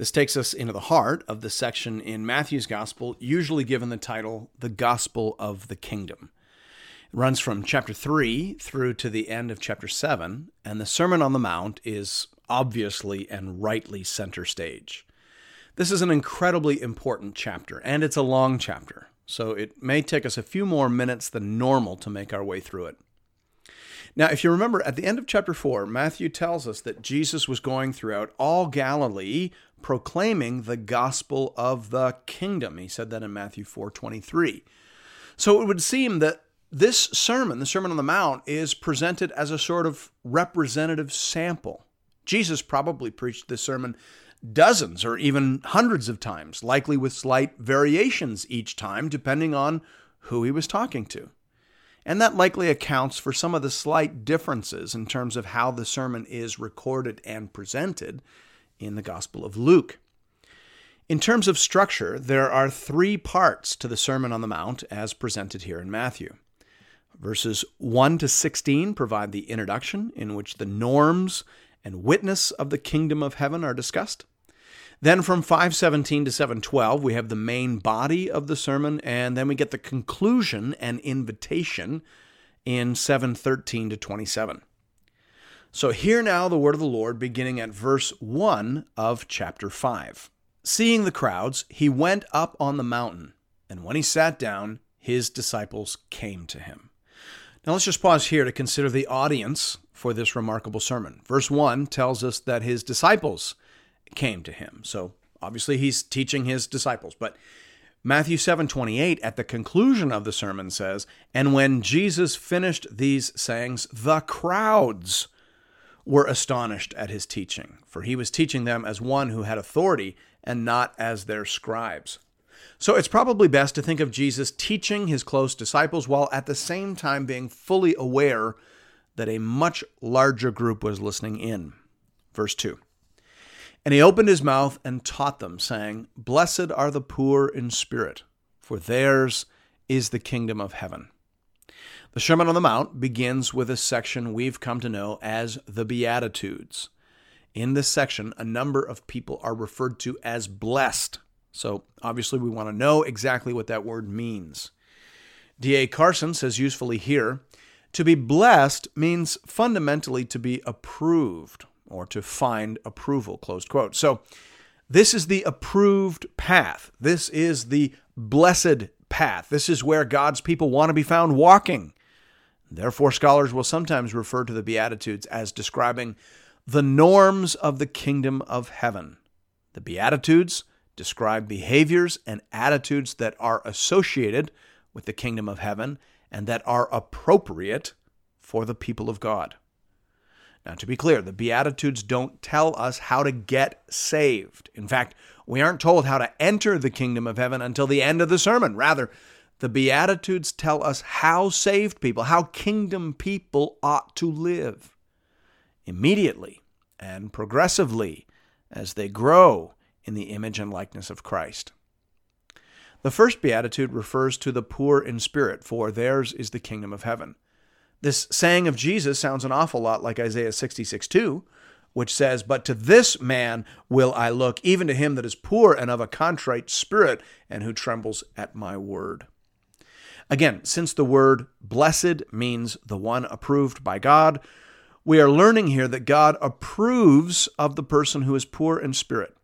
This takes us into the heart of the section in Matthew's Gospel, usually given the title, The Gospel of the Kingdom. It runs from chapter 3 through to the end of chapter 7, and the Sermon on the Mount is obviously and rightly center stage. This is an incredibly important chapter, and it's a long chapter, so it may take us a few more minutes than normal to make our way through it. Now, if you remember, at the end of chapter 4, Matthew tells us that Jesus was going throughout all Galilee proclaiming the gospel of the kingdom. He said that in Matthew 4:23. So it would seem that this sermon, the Sermon on the Mount, is presented as a sort of representative sample. Jesus probably preached this sermon dozens or even hundreds of times, likely with slight variations each time, depending on who he was talking to. And that likely accounts for some of the slight differences in terms of how the sermon is recorded and presented in the Gospel of Luke. In terms of structure, there are three parts to the Sermon on the Mount as presented here in Matthew. Verses 1 to 16 provide the introduction, in which the norms and witness of the kingdom of heaven are discussed. Then from 517 to 712, we have the main body of the sermon, and then we get the conclusion and invitation in 713 to 27. So hear now the word of the Lord, beginning at verse 1 of chapter 5. Seeing the crowds, he went up on the mountain, and when he sat down, his disciples came to him. Now let's just pause here to consider the audience for this remarkable sermon. Verse 1 tells us that his disciples came to him. So obviously he's teaching his disciples, but Matthew 7:28 at the conclusion of the sermon says, "And when Jesus finished these sayings, the crowds were astonished at his teaching, for he was teaching them as one who had authority and not as their scribes." So it's probably best to think of Jesus teaching his close disciples while at the same time being fully aware that a much larger group was listening in. Verse 2. And he opened his mouth and taught them, saying, Blessed are the poor in spirit, for theirs is the kingdom of heaven. The Sermon on the Mount begins with a section we've come to know as the Beatitudes. In this section, a number of people are referred to as blessed. So obviously, we want to know exactly what that word means. D.A. Carson says usefully here to be blessed means fundamentally to be approved or to find approval, closed quote. So this is the approved path. This is the blessed path. This is where God's people want to be found walking. Therefore, scholars will sometimes refer to the Beatitudes as describing the norms of the kingdom of heaven. The Beatitudes describe behaviors and attitudes that are associated with the kingdom of heaven and that are appropriate for the people of God. Now, to be clear, the Beatitudes don't tell us how to get saved. In fact, we aren't told how to enter the kingdom of heaven until the end of the sermon. Rather, the Beatitudes tell us how saved people, how kingdom people ought to live immediately and progressively as they grow in the image and likeness of Christ. The first beatitude refers to the poor in spirit, for theirs is the kingdom of heaven. This saying of Jesus sounds an awful lot like Isaiah 66 2, which says, But to this man will I look, even to him that is poor and of a contrite spirit, and who trembles at my word. Again, since the word blessed means the one approved by God, we are learning here that God approves of the person who is poor in spirit.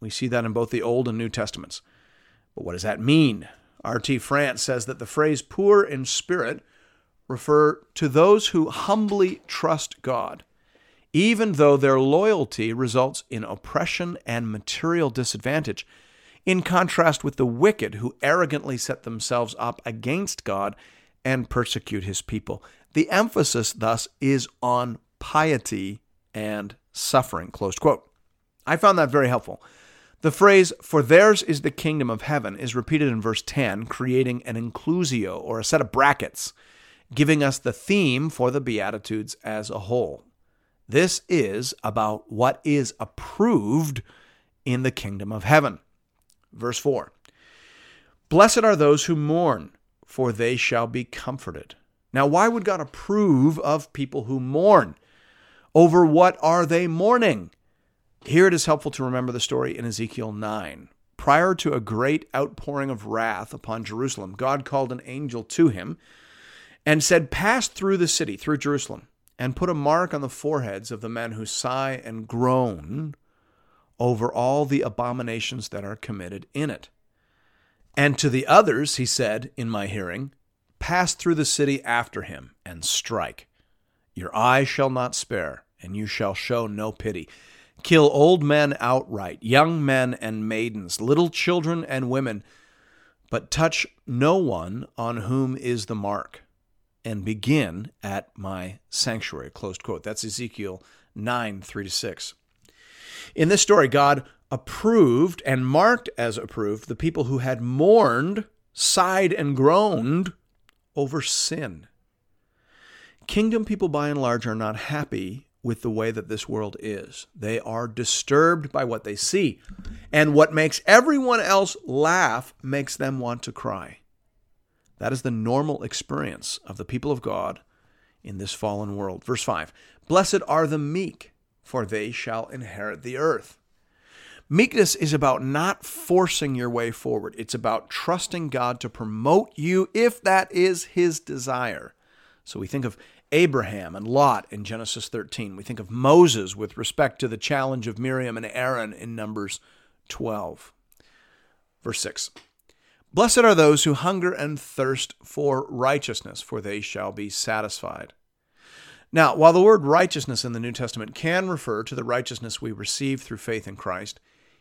We see that in both the Old and New Testaments. But what does that mean? R.T. France says that the phrase poor in spirit refer to those who humbly trust God, even though their loyalty results in oppression and material disadvantage, in contrast with the wicked who arrogantly set themselves up against God and persecute his people. The emphasis, thus, is on piety and suffering. Closed quote. I found that very helpful. The phrase, for theirs is the kingdom of heaven, is repeated in verse 10, creating an inclusio or a set of brackets, giving us the theme for the Beatitudes as a whole. This is about what is approved in the kingdom of heaven. Verse 4 Blessed are those who mourn, for they shall be comforted. Now, why would God approve of people who mourn? Over what are they mourning? Here it is helpful to remember the story in Ezekiel 9. Prior to a great outpouring of wrath upon Jerusalem, God called an angel to him and said, Pass through the city, through Jerusalem, and put a mark on the foreheads of the men who sigh and groan over all the abominations that are committed in it. And to the others, he said in my hearing, Pass through the city after him and strike. Your eye shall not spare, and you shall show no pity. Kill old men outright, young men and maidens, little children and women, but touch no one on whom is the mark and begin at my sanctuary. Closed quote. That's Ezekiel 9, 3 to 6. In this story, God approved and marked as approved the people who had mourned, sighed, and groaned over sin. Kingdom people, by and large, are not happy with the way that this world is. They are disturbed by what they see. And what makes everyone else laugh makes them want to cry. That is the normal experience of the people of God in this fallen world. Verse 5 Blessed are the meek, for they shall inherit the earth. Meekness is about not forcing your way forward. It's about trusting God to promote you if that is his desire. So we think of Abraham and Lot in Genesis 13. We think of Moses with respect to the challenge of Miriam and Aaron in Numbers 12. Verse 6 Blessed are those who hunger and thirst for righteousness, for they shall be satisfied. Now, while the word righteousness in the New Testament can refer to the righteousness we receive through faith in Christ,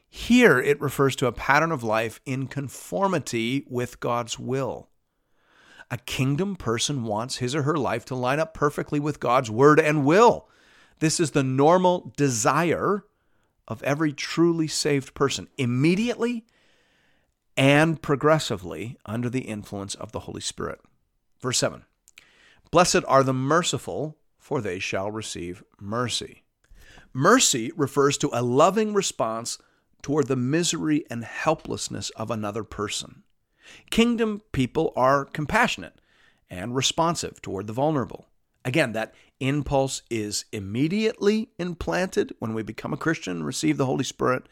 here it refers to a pattern of life in conformity with God's will. A kingdom person wants his or her life to line up perfectly with God's word and will. This is the normal desire of every truly saved person immediately and progressively under the influence of the Holy Spirit. Verse 7 Blessed are the merciful, for they shall receive mercy. Mercy refers to a loving response toward the misery and helplessness of another person. Kingdom people are compassionate and responsive toward the vulnerable. Again, that impulse is immediately implanted when we become a Christian and receive the Holy Spirit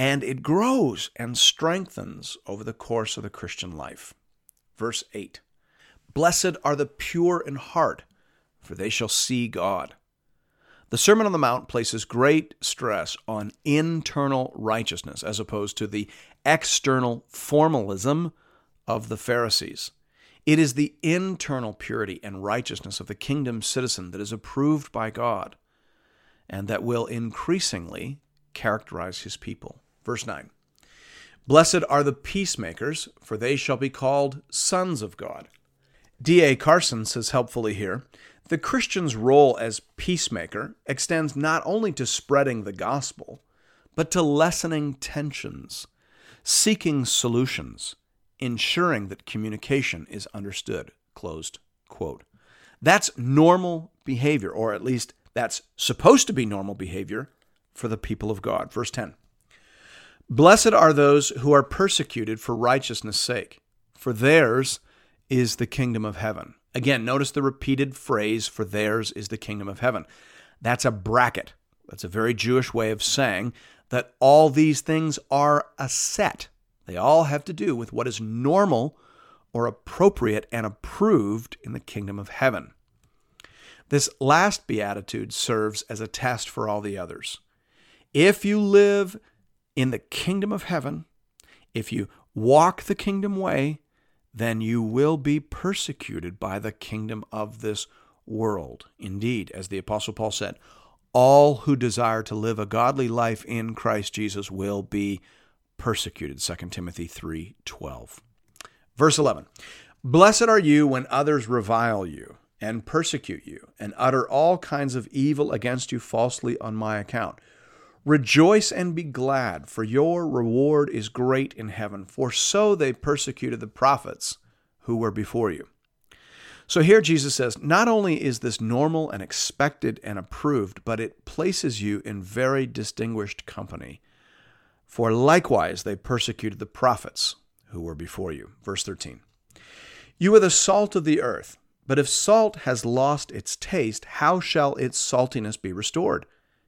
and it grows and strengthens over the course of the Christian life. Verse 8 Blessed are the pure in heart, for they shall see God. The Sermon on the Mount places great stress on internal righteousness as opposed to the external formalism of the Pharisees. It is the internal purity and righteousness of the kingdom citizen that is approved by God and that will increasingly characterize his people. Verse 9 Blessed are the peacemakers, for they shall be called sons of God. D.A. Carson says helpfully here the Christian's role as peacemaker extends not only to spreading the gospel, but to lessening tensions, seeking solutions, ensuring that communication is understood. Closed quote. That's normal behavior, or at least that's supposed to be normal behavior for the people of God. Verse 10 Blessed are those who are persecuted for righteousness' sake, for theirs is the kingdom of heaven. Again, notice the repeated phrase, for theirs is the kingdom of heaven. That's a bracket. That's a very Jewish way of saying that all these things are a set. They all have to do with what is normal or appropriate and approved in the kingdom of heaven. This last beatitude serves as a test for all the others. If you live in the kingdom of heaven, if you walk the kingdom way, then you will be persecuted by the kingdom of this world. Indeed, as the Apostle Paul said, all who desire to live a godly life in Christ Jesus will be persecuted. 2 timothy 3:12 verse 11 blessed are you when others revile you and persecute you and utter all kinds of evil against you falsely on my account Rejoice and be glad, for your reward is great in heaven, for so they persecuted the prophets who were before you. So here Jesus says, not only is this normal and expected and approved, but it places you in very distinguished company. For likewise they persecuted the prophets who were before you. Verse 13. You are the salt of the earth, but if salt has lost its taste, how shall its saltiness be restored?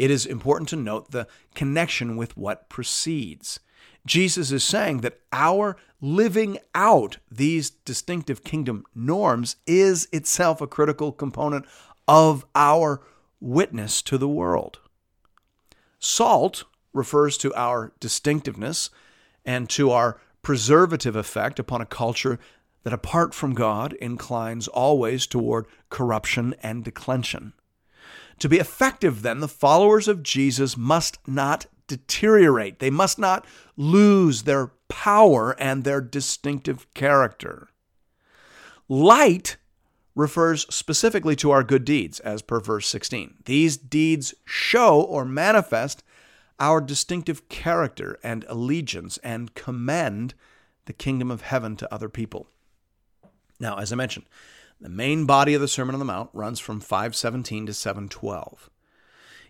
it is important to note the connection with what precedes. Jesus is saying that our living out these distinctive kingdom norms is itself a critical component of our witness to the world. Salt refers to our distinctiveness and to our preservative effect upon a culture that, apart from God, inclines always toward corruption and declension. To be effective, then, the followers of Jesus must not deteriorate. They must not lose their power and their distinctive character. Light refers specifically to our good deeds, as per verse 16. These deeds show or manifest our distinctive character and allegiance and commend the kingdom of heaven to other people. Now, as I mentioned, the main body of the Sermon on the Mount runs from 517 to 712.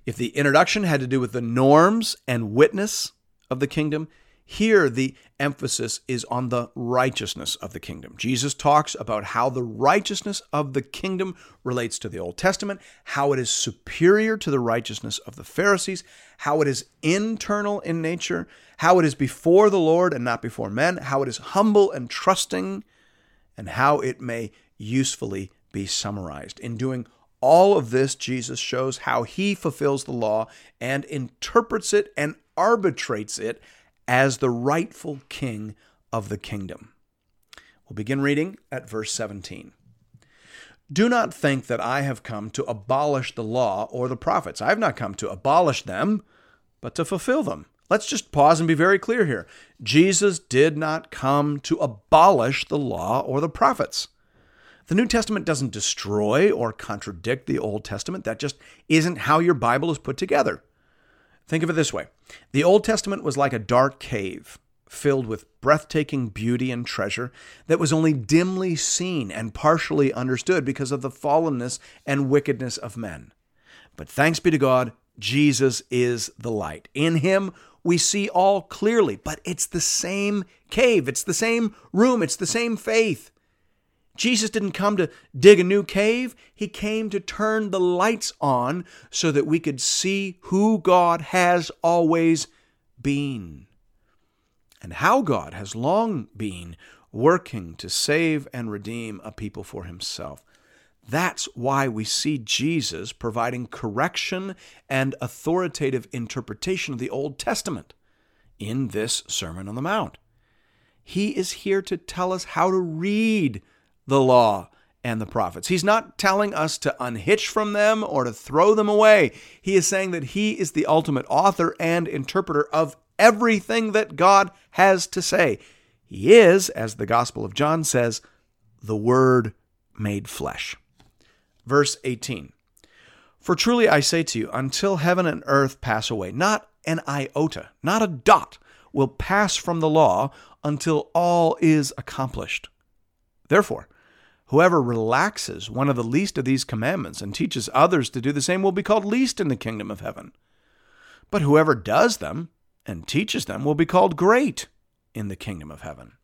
If the introduction had to do with the norms and witness of the kingdom, here the emphasis is on the righteousness of the kingdom. Jesus talks about how the righteousness of the kingdom relates to the Old Testament, how it is superior to the righteousness of the Pharisees, how it is internal in nature, how it is before the Lord and not before men, how it is humble and trusting, and how it may usefully be summarized. In doing all of this, Jesus shows how he fulfills the law and interprets it and arbitrates it as the rightful king of the kingdom. We'll begin reading at verse 17. Do not think that I have come to abolish the law or the prophets. I have not come to abolish them, but to fulfill them. Let's just pause and be very clear here. Jesus did not come to abolish the law or the prophets. The New Testament doesn't destroy or contradict the Old Testament. That just isn't how your Bible is put together. Think of it this way The Old Testament was like a dark cave filled with breathtaking beauty and treasure that was only dimly seen and partially understood because of the fallenness and wickedness of men. But thanks be to God, Jesus is the light. In him, we see all clearly, but it's the same cave, it's the same room, it's the same faith. Jesus didn't come to dig a new cave. He came to turn the lights on so that we could see who God has always been and how God has long been working to save and redeem a people for himself. That's why we see Jesus providing correction and authoritative interpretation of the Old Testament in this Sermon on the Mount. He is here to tell us how to read the law and the prophets. He's not telling us to unhitch from them or to throw them away. He is saying that he is the ultimate author and interpreter of everything that God has to say. He is, as the Gospel of John says, the Word made flesh. Verse 18 For truly I say to you, until heaven and earth pass away, not an iota, not a dot, will pass from the law until all is accomplished. Therefore, Whoever relaxes one of the least of these commandments and teaches others to do the same will be called least in the kingdom of heaven. But whoever does them and teaches them will be called great in the kingdom of heaven.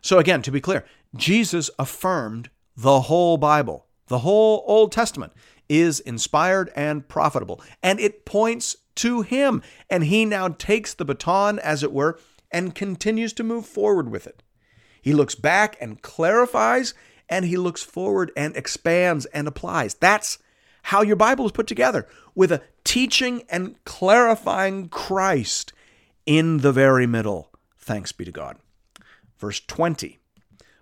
So, again, to be clear, Jesus affirmed the whole Bible, the whole Old Testament is inspired and profitable, and it points to Him. And He now takes the baton, as it were, and continues to move forward with it. He looks back and clarifies and he looks forward and expands and applies. That's how your Bible is put together with a teaching and clarifying Christ in the very middle. Thanks be to God. Verse 20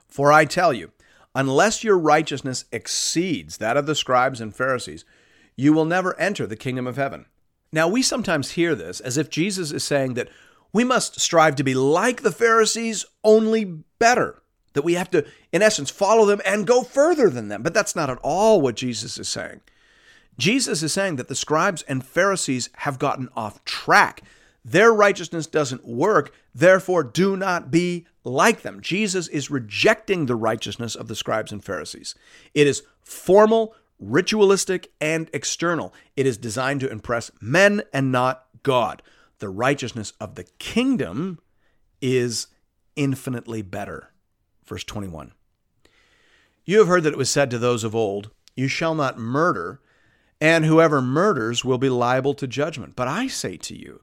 For I tell you, unless your righteousness exceeds that of the scribes and Pharisees, you will never enter the kingdom of heaven. Now, we sometimes hear this as if Jesus is saying that we must strive to be like the Pharisees, only better. That we have to, in essence, follow them and go further than them. But that's not at all what Jesus is saying. Jesus is saying that the scribes and Pharisees have gotten off track. Their righteousness doesn't work, therefore, do not be like them. Jesus is rejecting the righteousness of the scribes and Pharisees. It is formal, ritualistic, and external. It is designed to impress men and not God. The righteousness of the kingdom is infinitely better. Verse 21. You have heard that it was said to those of old, You shall not murder, and whoever murders will be liable to judgment. But I say to you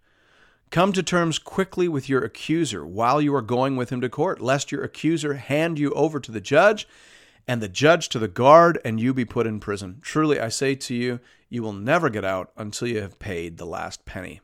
Come to terms quickly with your accuser while you are going with him to court, lest your accuser hand you over to the judge, and the judge to the guard, and you be put in prison. Truly, I say to you, you will never get out until you have paid the last penny.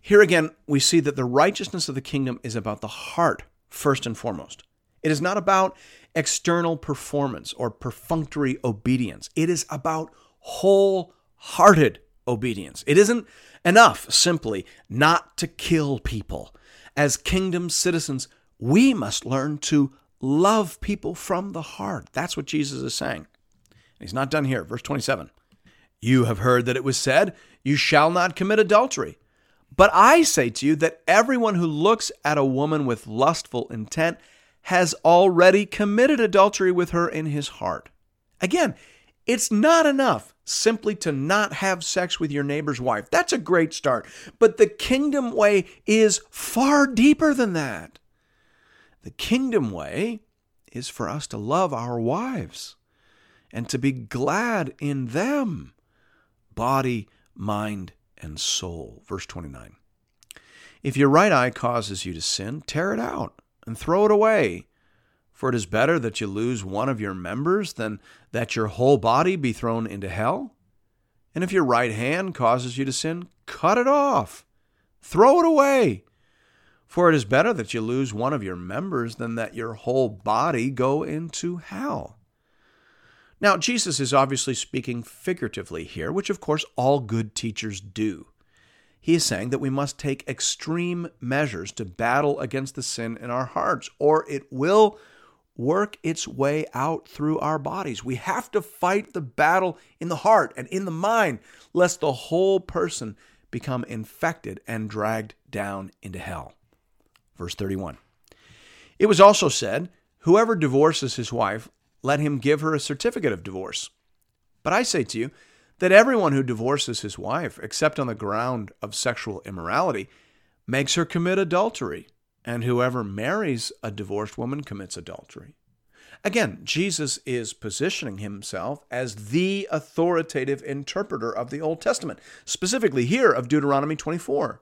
Here again, we see that the righteousness of the kingdom is about the heart, first and foremost. It is not about external performance or perfunctory obedience. It is about wholehearted obedience. It isn't enough simply not to kill people. As kingdom citizens, we must learn to love people from the heart. That's what Jesus is saying. He's not done here. Verse 27. You have heard that it was said, You shall not commit adultery. But I say to you that everyone who looks at a woman with lustful intent has already committed adultery with her in his heart. Again, it's not enough simply to not have sex with your neighbor's wife. That's a great start. But the kingdom way is far deeper than that. The kingdom way is for us to love our wives and to be glad in them, body, mind, and soul. Verse 29. If your right eye causes you to sin, tear it out and throw it away. For it is better that you lose one of your members than that your whole body be thrown into hell. And if your right hand causes you to sin, cut it off, throw it away. For it is better that you lose one of your members than that your whole body go into hell. Now, Jesus is obviously speaking figuratively here, which of course all good teachers do. He is saying that we must take extreme measures to battle against the sin in our hearts, or it will work its way out through our bodies. We have to fight the battle in the heart and in the mind, lest the whole person become infected and dragged down into hell. Verse 31. It was also said, Whoever divorces his wife, let him give her a certificate of divorce. But I say to you that everyone who divorces his wife, except on the ground of sexual immorality, makes her commit adultery and whoever marries a divorced woman commits adultery. Again, Jesus is positioning himself as the authoritative interpreter of the Old Testament, specifically here of Deuteronomy 24.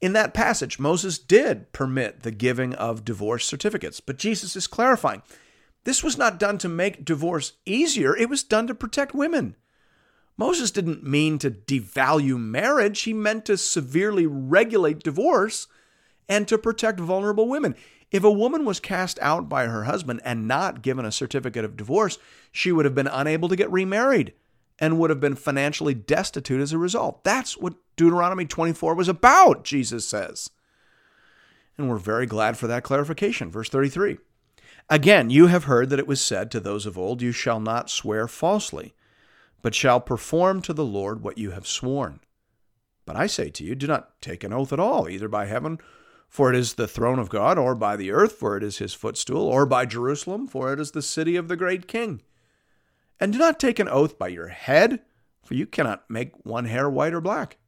In that passage, Moses did permit the giving of divorce certificates, but Jesus is clarifying this was not done to make divorce easier, it was done to protect women. Moses didn't mean to devalue marriage, he meant to severely regulate divorce and to protect vulnerable women. If a woman was cast out by her husband and not given a certificate of divorce, she would have been unable to get remarried and would have been financially destitute as a result. That's what Deuteronomy 24 was about, Jesus says. And we're very glad for that clarification. Verse 33. Again, you have heard that it was said to those of old, You shall not swear falsely, but shall perform to the Lord what you have sworn. But I say to you, do not take an oath at all, either by heaven for it is the throne of God, or by the earth, for it is his footstool, or by Jerusalem, for it is the city of the great king. And do not take an oath by your head, for you cannot make one hair white or black.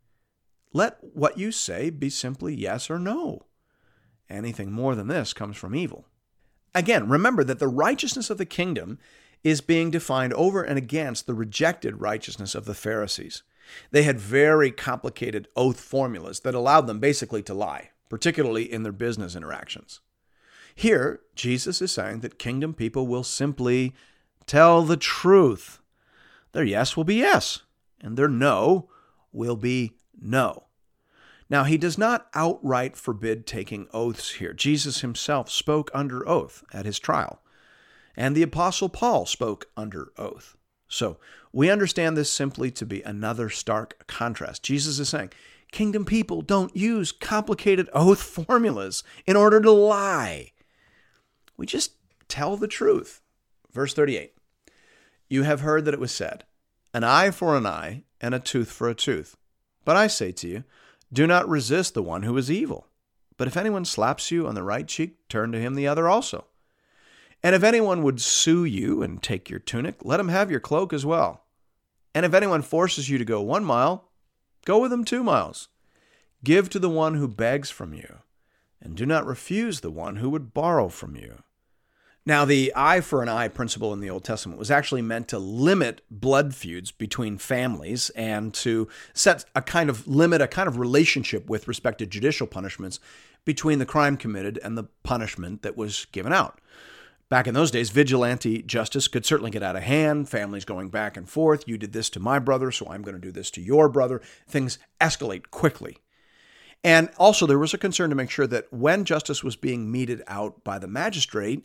let what you say be simply yes or no. Anything more than this comes from evil. Again, remember that the righteousness of the kingdom is being defined over and against the rejected righteousness of the Pharisees. They had very complicated oath formulas that allowed them basically to lie, particularly in their business interactions. Here, Jesus is saying that kingdom people will simply tell the truth. Their yes will be yes, and their no will be no. Now, he does not outright forbid taking oaths here. Jesus himself spoke under oath at his trial, and the Apostle Paul spoke under oath. So, we understand this simply to be another stark contrast. Jesus is saying, Kingdom people don't use complicated oath formulas in order to lie. We just tell the truth. Verse 38 You have heard that it was said, An eye for an eye, and a tooth for a tooth. But I say to you, do not resist the one who is evil. But if anyone slaps you on the right cheek, turn to him the other also. And if anyone would sue you and take your tunic, let him have your cloak as well. And if anyone forces you to go one mile, go with him two miles. Give to the one who begs from you, and do not refuse the one who would borrow from you. Now, the eye for an eye principle in the Old Testament was actually meant to limit blood feuds between families and to set a kind of limit, a kind of relationship with respect to judicial punishments between the crime committed and the punishment that was given out. Back in those days, vigilante justice could certainly get out of hand, families going back and forth. You did this to my brother, so I'm going to do this to your brother. Things escalate quickly. And also, there was a concern to make sure that when justice was being meted out by the magistrate,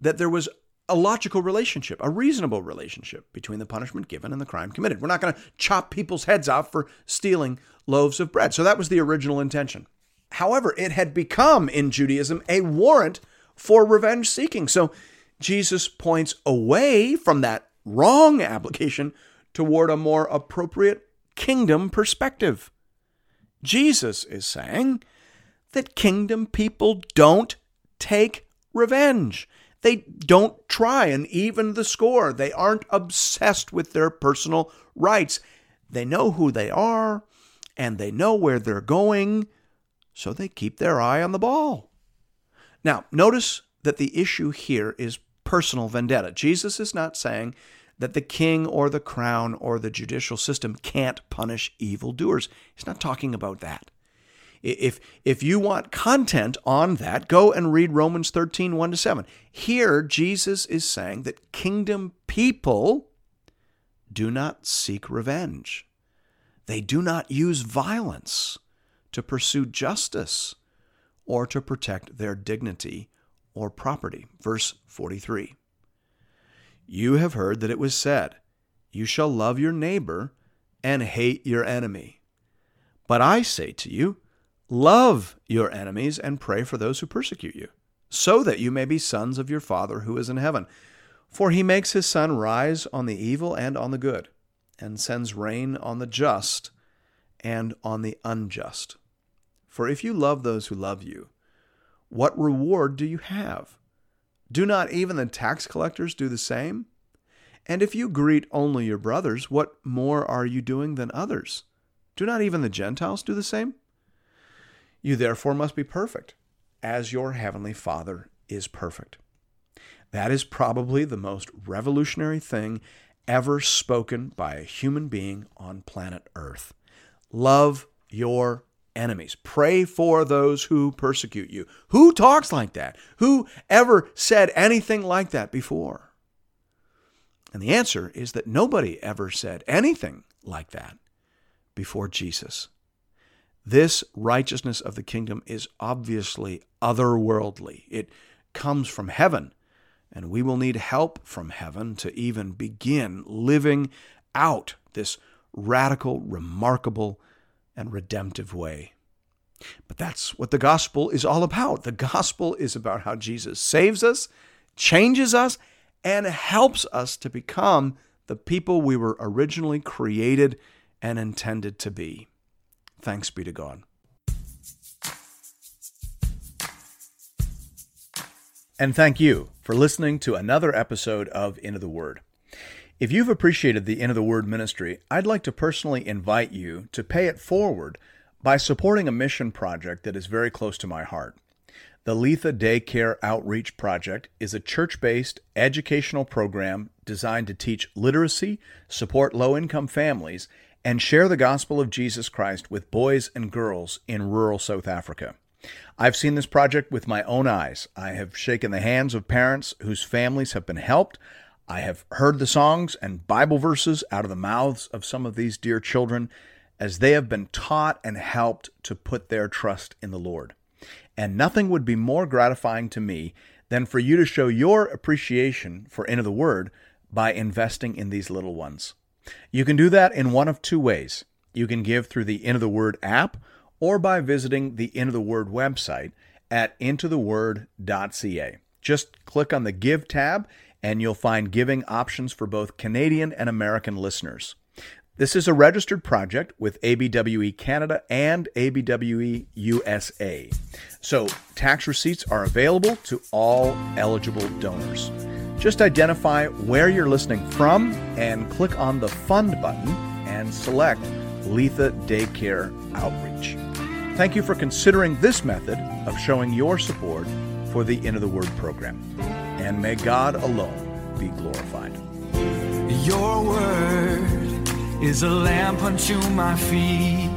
that there was a logical relationship, a reasonable relationship between the punishment given and the crime committed. We're not going to chop people's heads off for stealing loaves of bread. So that was the original intention. However, it had become in Judaism a warrant for revenge seeking. So Jesus points away from that wrong application toward a more appropriate kingdom perspective. Jesus is saying that kingdom people don't take revenge. They don't try and even the score. They aren't obsessed with their personal rights. They know who they are and they know where they're going, so they keep their eye on the ball. Now, notice that the issue here is personal vendetta. Jesus is not saying that the king or the crown or the judicial system can't punish evildoers. He's not talking about that. If if you want content on that, go and read Romans 13, 1 to 7. Here, Jesus is saying that kingdom people do not seek revenge. They do not use violence to pursue justice or to protect their dignity or property. Verse 43. You have heard that it was said, You shall love your neighbor and hate your enemy. But I say to you, Love your enemies and pray for those who persecute you, so that you may be sons of your Father who is in heaven. For he makes his sun rise on the evil and on the good, and sends rain on the just and on the unjust. For if you love those who love you, what reward do you have? Do not even the tax collectors do the same? And if you greet only your brothers, what more are you doing than others? Do not even the Gentiles do the same? You therefore must be perfect, as your heavenly Father is perfect. That is probably the most revolutionary thing ever spoken by a human being on planet Earth. Love your enemies. Pray for those who persecute you. Who talks like that? Who ever said anything like that before? And the answer is that nobody ever said anything like that before Jesus. This righteousness of the kingdom is obviously otherworldly. It comes from heaven, and we will need help from heaven to even begin living out this radical, remarkable, and redemptive way. But that's what the gospel is all about. The gospel is about how Jesus saves us, changes us, and helps us to become the people we were originally created and intended to be. Thanks be to God. And thank you for listening to another episode of Into the Word. If you've appreciated the Into the Word ministry, I'd like to personally invite you to pay it forward by supporting a mission project that is very close to my heart. The Letha Daycare Outreach Project is a church based educational program designed to teach literacy, support low income families, and share the gospel of Jesus Christ with boys and girls in rural South Africa. I've seen this project with my own eyes. I have shaken the hands of parents whose families have been helped. I have heard the songs and Bible verses out of the mouths of some of these dear children as they have been taught and helped to put their trust in the Lord. And nothing would be more gratifying to me than for you to show your appreciation for Into the Word by investing in these little ones. You can do that in one of two ways. You can give through the Into the Word app or by visiting the Into the Word website at intotheword.ca. Just click on the Give tab and you'll find giving options for both Canadian and American listeners. This is a registered project with ABWE Canada and ABWE USA. So, tax receipts are available to all eligible donors. Just identify where you're listening from and click on the Fund button and select Letha Daycare Outreach. Thank you for considering this method of showing your support for the Into the Word program. And may God alone be glorified. Your word is a lamp unto my feet